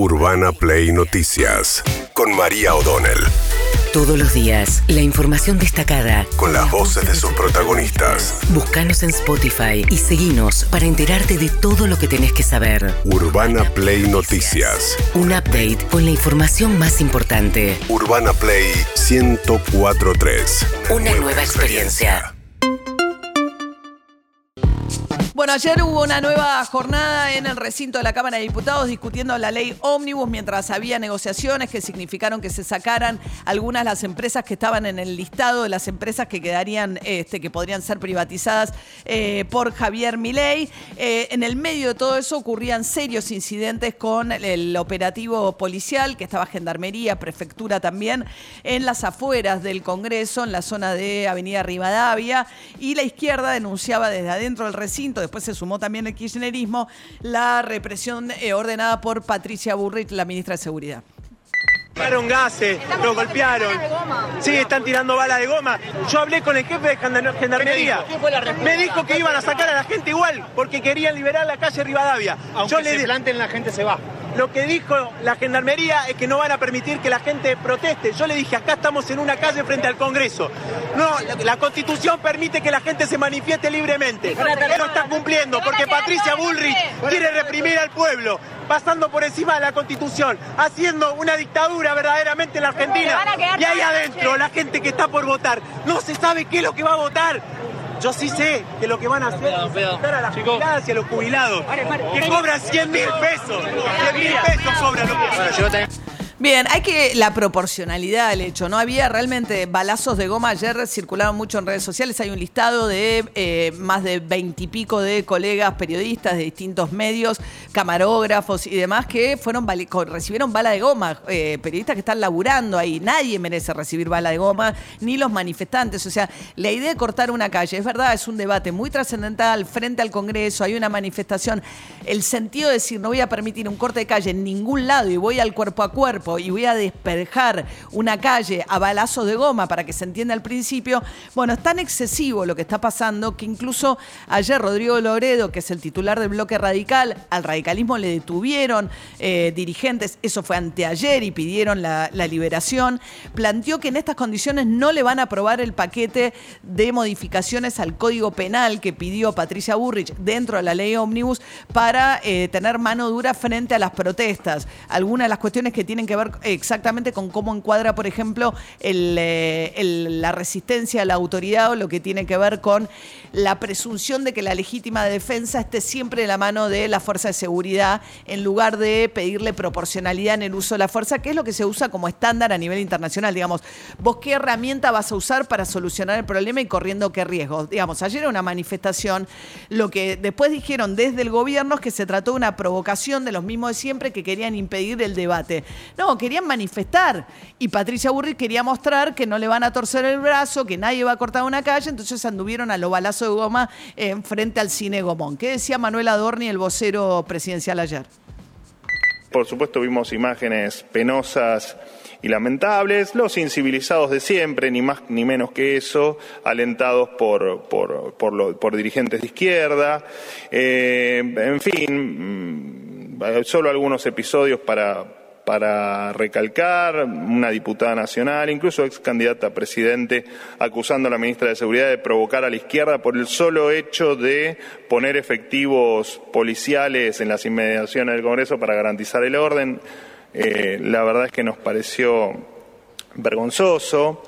Urbana Play Noticias con María O'Donnell. Todos los días, la información destacada. Con las voces de sus protagonistas. Búscanos en Spotify y seguinos para enterarte de todo lo que tenés que saber. Urbana Play Noticias. Un update con la información más importante. Urbana Play 1043. Una nueva experiencia. Bueno, ayer hubo una nueva jornada en el recinto de la Cámara de Diputados discutiendo la ley ómnibus mientras había negociaciones que significaron que se sacaran algunas de las empresas que estaban en el listado de las empresas que quedarían, este, que podrían ser privatizadas eh, por Javier Milei. Eh, en el medio de todo eso ocurrían serios incidentes con el operativo policial, que estaba Gendarmería, Prefectura también, en las afueras del Congreso, en la zona de Avenida Rivadavia, y la izquierda denunciaba desde adentro del recinto, después se sumó también el kirchnerismo, la represión eh, ordenada por Patricia Burrich, la ministra de Seguridad. Tiraron gases, nos golpearon. Sí, están tirando balas de goma. Yo hablé con el jefe de gendarmería. Me dijo que iban a sacar a la gente igual, porque querían liberar la calle Rivadavia. Aunque Yo le se planten, la gente se va. Lo que dijo la gendarmería es que no van a permitir que la gente proteste. Yo le dije, acá estamos en una calle frente al Congreso. No, la, la constitución permite que la gente se manifieste libremente. Pero está cumpliendo, porque Patricia Bullrich quiere reprimir al pueblo, pasando por encima de la constitución, haciendo una dictadura verdaderamente en la Argentina. Y ahí adentro, la gente que está por votar, no se sabe qué es lo que va a votar. Yo sí sé que lo que van a hacer es votar a las jubiladas y a los jubilados, que cobran 100 mil pesos. 100 mil pesos cobran los jubilados. Bien, hay que la proporcionalidad del hecho, ¿no? Había realmente balazos de goma. Ayer, circulaban mucho en redes sociales, hay un listado de eh, más de veintipico de colegas periodistas de distintos medios, camarógrafos y demás que fueron recibieron bala de goma, eh, periodistas que están laburando ahí, nadie merece recibir bala de goma, ni los manifestantes, o sea, la idea de cortar una calle, es verdad, es un debate muy trascendental frente al Congreso, hay una manifestación, el sentido de decir no voy a permitir un corte de calle en ningún lado y voy al cuerpo a cuerpo y voy a despejar una calle a balazos de goma para que se entienda al principio, bueno, es tan excesivo lo que está pasando que incluso ayer Rodrigo Loredo, que es el titular del bloque radical, al radicalismo le detuvieron eh, dirigentes, eso fue anteayer y pidieron la, liberación, planteó que en estas condiciones no le van a aprobar el paquete de modificaciones al Código Penal que pidió Patricia Burrich dentro de la ley ómnibus para eh, tener mano dura frente a las protestas. Algunas de las cuestiones que tienen que ver exactamente con cómo encuadra, por ejemplo, eh, la resistencia a la autoridad o lo que tiene que ver con la presunción de que la legítima defensa esté siempre de la mano de la fuerza de seguridad en lugar de pedirle proporcionalidad en el uso de la fuerza, que es lo que se usa como estándar a nivel internacional. Digamos, vos qué herramienta vas a usar para solucionar el problema y corriendo qué riesgos. Digamos, ayer era una manifestación, lo que después dijeron desde el gobierno es que se trató de una provocación de los mismos de siempre que querían impedir el debate. No, querían manifestar. Y Patricia Burri quería mostrar que no le van a torcer el brazo, que nadie va a cortar una calle, entonces anduvieron a lo balazo de goma en frente al cine Gomón. ¿Qué decía Manuel Adorni, el vocero presidencial ayer? Por supuesto vimos imágenes penosas y lamentables, los incivilizados de siempre, ni más ni menos que eso, alentados por, por, por dirigentes de izquierda. Eh, en fin, mm, solo algunos episodios para, para recalcar, una diputada nacional, incluso ex candidata a presidente, acusando a la ministra de Seguridad de provocar a la izquierda por el solo hecho de poner efectivos policiales en las inmediaciones del Congreso para garantizar el orden. Eh, la verdad es que nos pareció vergonzoso.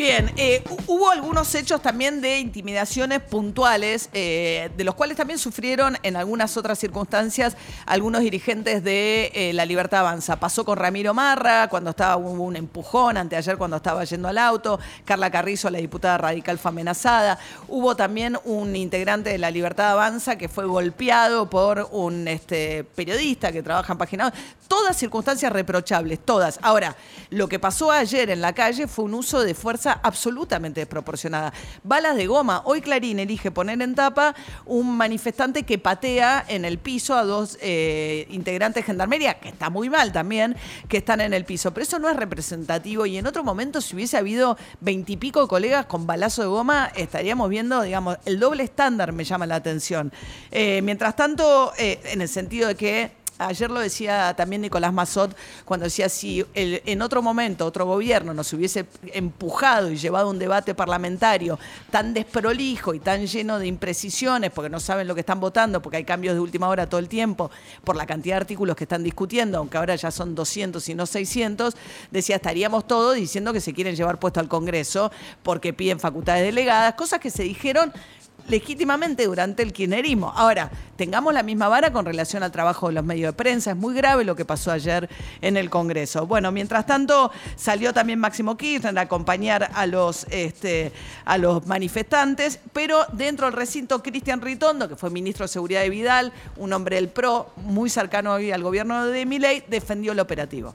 Bien, eh, hu- hubo algunos hechos también de intimidaciones puntuales, eh, de los cuales también sufrieron en algunas otras circunstancias algunos dirigentes de eh, La Libertad Avanza. Pasó con Ramiro Marra, cuando estaba hubo un empujón, anteayer cuando estaba yendo al auto, Carla Carrizo, la diputada radical, fue amenazada. Hubo también un integrante de La Libertad Avanza que fue golpeado por un este, periodista que trabaja en Página. Todas circunstancias reprochables, todas. Ahora, lo que pasó ayer en la calle fue un uso de fuerza absolutamente desproporcionada. Balas de goma. Hoy Clarín elige poner en tapa un manifestante que patea en el piso a dos eh, integrantes de Gendarmería, que está muy mal también, que están en el piso. Pero eso no es representativo y en otro momento, si hubiese habido veintipico colegas con balazo de goma, estaríamos viendo, digamos, el doble estándar me llama la atención. Eh, mientras tanto, eh, en el sentido de que ayer lo decía también Nicolás Mazot cuando decía si en otro momento otro gobierno nos hubiese empujado y llevado un debate parlamentario tan desprolijo y tan lleno de imprecisiones porque no saben lo que están votando, porque hay cambios de última hora todo el tiempo, por la cantidad de artículos que están discutiendo, aunque ahora ya son 200 y no 600, decía estaríamos todos diciendo que se quieren llevar puesto al Congreso porque piden facultades delegadas, cosas que se dijeron legítimamente durante el kirchnerismo. Ahora, tengamos la misma vara con relación al trabajo de los medios de prensa. Es muy grave lo que pasó ayer en el Congreso. Bueno, mientras tanto, salió también Máximo Kirchner a acompañar a los, este, a los manifestantes, pero dentro del recinto, Cristian Ritondo, que fue ministro de Seguridad de Vidal, un hombre del PRO, muy cercano hoy al gobierno de Milei, defendió el operativo.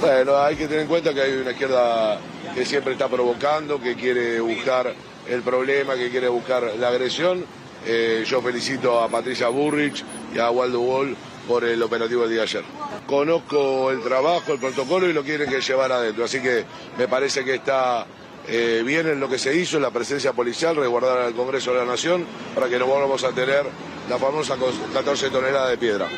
Bueno, hay que tener en cuenta que hay una izquierda que siempre está provocando, que quiere buscar el problema, que quiere buscar la agresión. Eh, yo felicito a Patricia Burrich y a Waldo Wall por el operativo del día de ayer. Conozco el trabajo, el protocolo y lo quieren que llevar adentro, así que me parece que está eh, bien en lo que se hizo, en la presencia policial, resguardar al Congreso de la Nación para que no volvamos a tener la famosa cos- 14 toneladas de piedra.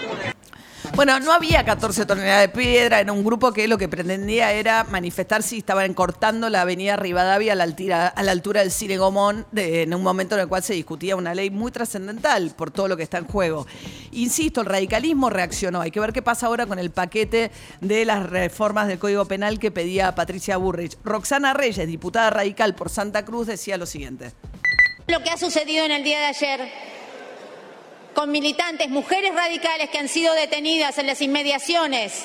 Bueno, no había 14 toneladas de piedra, era un grupo que lo que pretendía era manifestar si estaban cortando la avenida Rivadavia a la, a la altura del Cine Gomón, en un momento en el cual se discutía una ley muy trascendental por todo lo que está en juego. Insisto, el radicalismo reaccionó. Hay que ver qué pasa ahora con el paquete de las reformas del Código Penal que pedía Patricia Burrich. Roxana Reyes, diputada radical por Santa Cruz, decía lo siguiente. Lo que ha sucedido en el día de ayer con militantes, mujeres radicales que han sido detenidas en las inmediaciones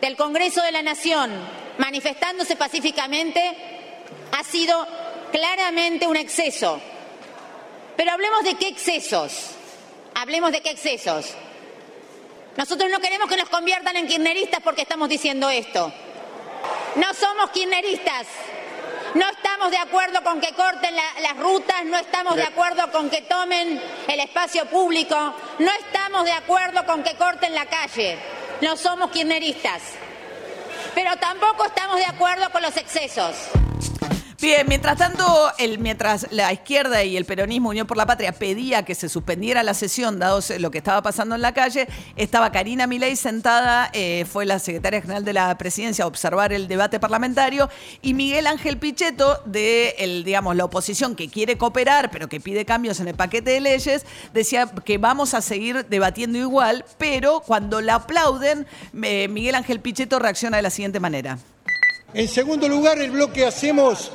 del Congreso de la Nación, manifestándose pacíficamente, ha sido claramente un exceso. Pero hablemos de qué excesos. Hablemos de qué excesos. Nosotros no queremos que nos conviertan en kirchneristas porque estamos diciendo esto. No somos kirchneristas. No estamos de acuerdo con que corten la- las rutas, no estamos de acuerdo con que tomen el espacio público, no estamos de acuerdo con que corten la calle. No somos kirchneristas. Pero tampoco estamos de acuerdo con los excesos. Bien, mientras tanto, mientras la izquierda y el peronismo Unión por la Patria pedía que se suspendiera la sesión, dado lo que estaba pasando en la calle, estaba Karina Milei sentada, eh, fue la secretaria general de la presidencia a observar el debate parlamentario, y Miguel Ángel Pichetto, de digamos, la oposición que quiere cooperar, pero que pide cambios en el paquete de leyes, decía que vamos a seguir debatiendo igual, pero cuando la aplauden, eh, Miguel Ángel Pichetto reacciona de la siguiente manera. En segundo lugar, el bloque Hacemos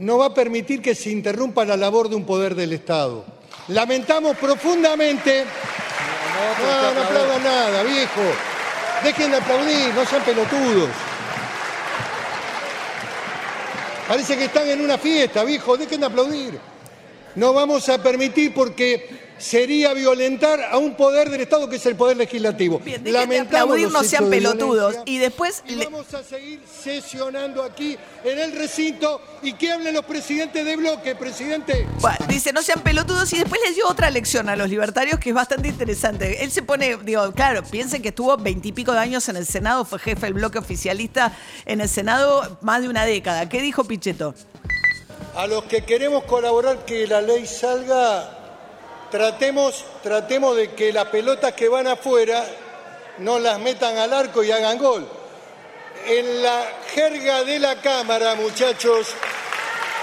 no va a permitir que se interrumpa la labor de un poder del Estado. Lamentamos profundamente. No, no aplaudan nada, viejo. Dejen de aplaudir, no sean pelotudos. Parece que están en una fiesta, viejo, dejen de aplaudir. No vamos a permitir porque sería violentar a un poder del Estado que es el poder legislativo. Bien, de Lamentamos aplaudir, no sean pelotudos. Y después Y le- vamos a seguir sesionando aquí en el recinto y que hablen los presidentes de bloque, presidente. Bueno, dice, no sean pelotudos y después les dio otra lección a los libertarios que es bastante interesante. Él se pone, digo, claro, piensen que estuvo veintipico de años en el Senado, fue jefe del bloque oficialista en el Senado más de una década. ¿Qué dijo Pichetto? A los que queremos colaborar que la ley salga, tratemos, tratemos de que las pelotas que van afuera no las metan al arco y hagan gol. En la jerga de la Cámara, muchachos,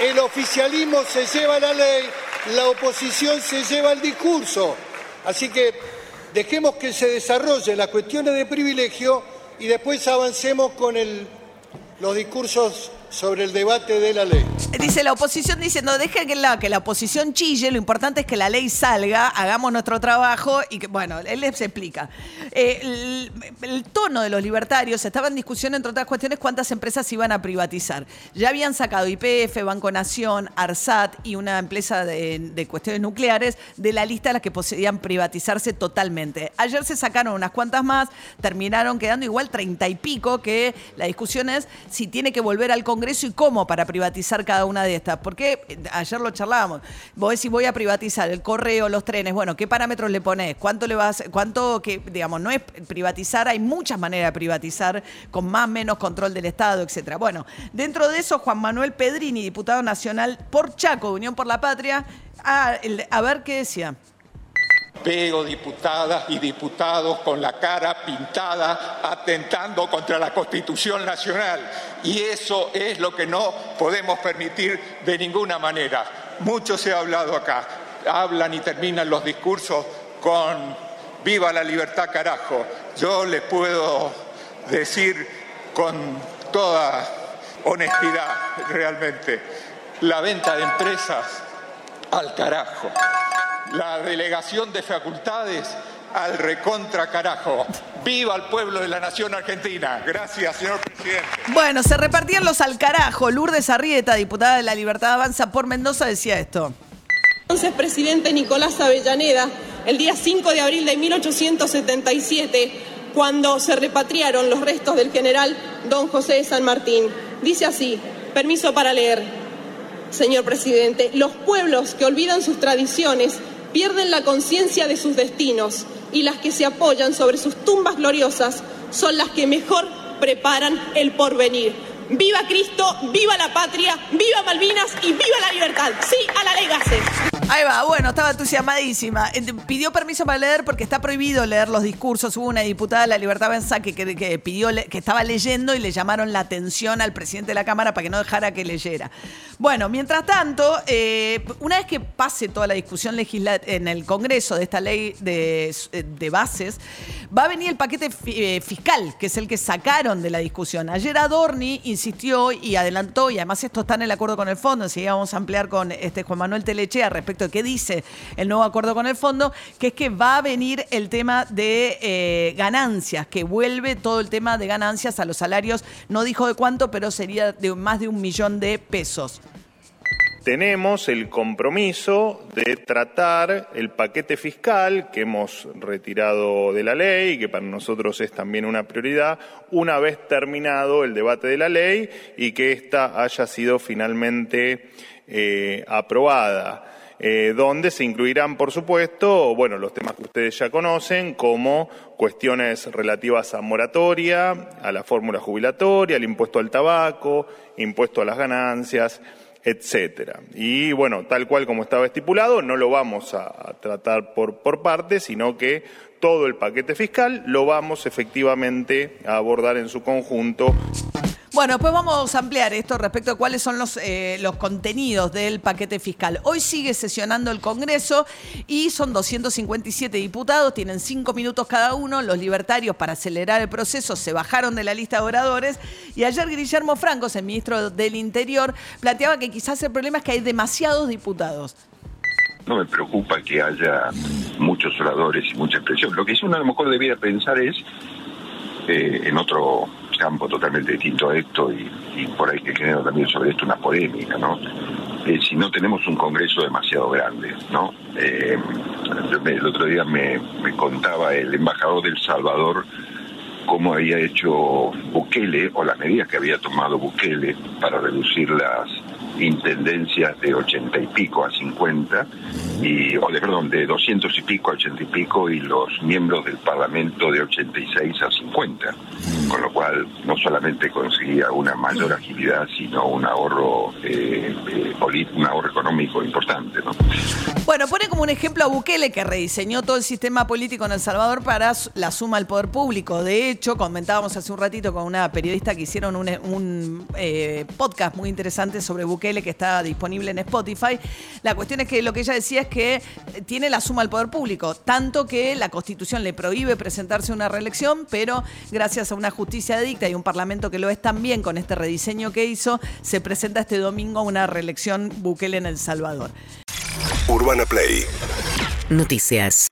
el oficialismo se lleva la ley, la oposición se lleva el discurso. Así que dejemos que se desarrollen las cuestiones de privilegio y después avancemos con los discursos sobre el debate de la ley. Dice la oposición diciendo, deje que la, que la oposición chille, lo importante es que la ley salga, hagamos nuestro trabajo y que, bueno, él les explica. Eh, el, tono de los libertarios estaba en discusión, entre otras cuestiones, cuántas empresas iban a privatizar. Ya habían sacado IPF, Banco Nación, ARSAT y una empresa de, de cuestiones nucleares de la lista de las que podían privatizarse totalmente. Ayer se sacaron unas cuantas más, terminaron quedando igual treinta y pico, que la discusión es si tiene que volver al Congreso y cómo para privatizar cada una de estas. Porque eh, ayer lo charlábamos. Vos decís, voy a privatizar el correo, los trenes. Bueno, ¿qué parámetros le ponés? ¿Cuánto le vas, cuánto que, digamos, no es privatizar, hay muchas maneras de privatizar, con más menos control del Estado, etcétera. Bueno, dentro de eso, Juan Manuel Pedrini, diputado nacional por Chaco, Unión por la Patria, a, el- a ver qué decía. Veo diputadas y diputados con la cara pintada atentando contra la Constitución Nacional y eso es lo que no podemos permitir de ninguna manera. Mucho se ha hablado acá. Hablan y terminan los discursos con viva la libertad carajo. Yo les puedo decir con toda honestidad realmente, la venta de empresas al carajo la delegación de facultades al recontra carajo. ¡Viva el pueblo de la nación argentina! Gracias, señor presidente. Bueno, se repartían los al carajo. Lourdes Arrieta, diputada de la Libertad Avanza por Mendoza, decía esto. Entonces, presidente Nicolás Avellaneda, el día 5 de abril de 1877, cuando se repatriaron los restos del general don José de San Martín. Dice así, permiso para leer, señor presidente, los pueblos que olvidan sus tradiciones pierden la conciencia de sus destinos y las que se apoyan sobre sus tumbas gloriosas son las que mejor preparan el porvenir. ¡Viva Cristo! ¡Viva la patria! ¡Viva Malvinas! ¡Y viva la libertad! ¡Sí a la ley Ahí va, bueno, estaba entusiasmadísima. Eh, pidió permiso para leer porque está prohibido leer los discursos. Hubo una diputada de la Libertad Avanza que, que, pidió que estaba leyendo y le llamaron la atención al presidente de la Cámara para que no dejara que leyera. Bueno, mientras tanto, eh, una vez que pase toda la discusión legislativa en el Congreso de esta ley de, de bases, va a venir el paquete eh, fiscal, que es el que sacaron de la discusión. Ayer Adorni insistió y adelantó, y además esto está en el acuerdo con el fondo, así vamos a ampliar con este Juan Manuel Telechea respecto qué dice el nuevo acuerdo con el fondo, que es que va a venir el tema de eh, ganancias, que vuelve todo el tema de ganancias a los salarios, no dijo de cuánto, pero sería de más de un millón de pesos. Tenemos el compromiso de tratar el paquete fiscal que hemos retirado de la ley que para nosotros es también una prioridad, una vez terminado el debate de la ley y que ésta haya sido finalmente eh, aprobada. Eh, donde se incluirán, por supuesto, bueno, los temas que ustedes ya conocen, como cuestiones relativas a moratoria, a la fórmula jubilatoria, al impuesto al tabaco, impuesto a las ganancias, etcétera. Y bueno, tal cual como estaba estipulado, no lo vamos a, tratar por, por partes, sino que todo el paquete fiscal lo vamos efectivamente a abordar en su conjunto. Bueno, después vamos a ampliar esto respecto a cuáles son los, eh, los contenidos del paquete fiscal. Hoy sigue sesionando el Congreso y son 257 diputados, tienen cinco minutos cada uno. Los libertarios, para acelerar el proceso, se bajaron de la lista de oradores. Y ayer Guillermo Francos, el ministro del Interior, planteaba que quizás el problema es que hay demasiados diputados. No me preocupa que haya muchos oradores y mucha expresión. Lo que sí uno a lo mejor debiera pensar es eh, en otro campo totalmente distinto a esto y, por ahí que genera también sobre esto una polémica, ¿no? Eh, si no tenemos un Congreso demasiado grande, ¿no? Eh, el otro día me, me contaba el embajador del Salvador cómo había hecho Bukele o las medidas que había tomado Bukele para reducir las intendencias de ochenta y pico a cincuenta, y, o de, perdón, de doscientos y pico a ochenta y pico y los miembros del Parlamento de 86 a 50, con lo cual no solamente conseguía una mayor agilidad, sino un ahorro, eh, eh un ahorro económico importante. ¿no? Bueno, pone como un ejemplo a Bukele que rediseñó todo el sistema político en El Salvador para la suma al poder público. De hecho, comentábamos hace un ratito con una periodista que hicieron un, un eh, podcast muy interesante sobre Bukele que está disponible en Spotify. La cuestión es que lo que ella decía es que tiene la suma al poder público, tanto que la Constitución le prohíbe presentarse a una reelección, pero gracias a una justicia dicta y un parlamento que lo es también con este rediseño que hizo, se presenta este domingo una reelección Bukele en El Salvador. Urbana Play. Noticias.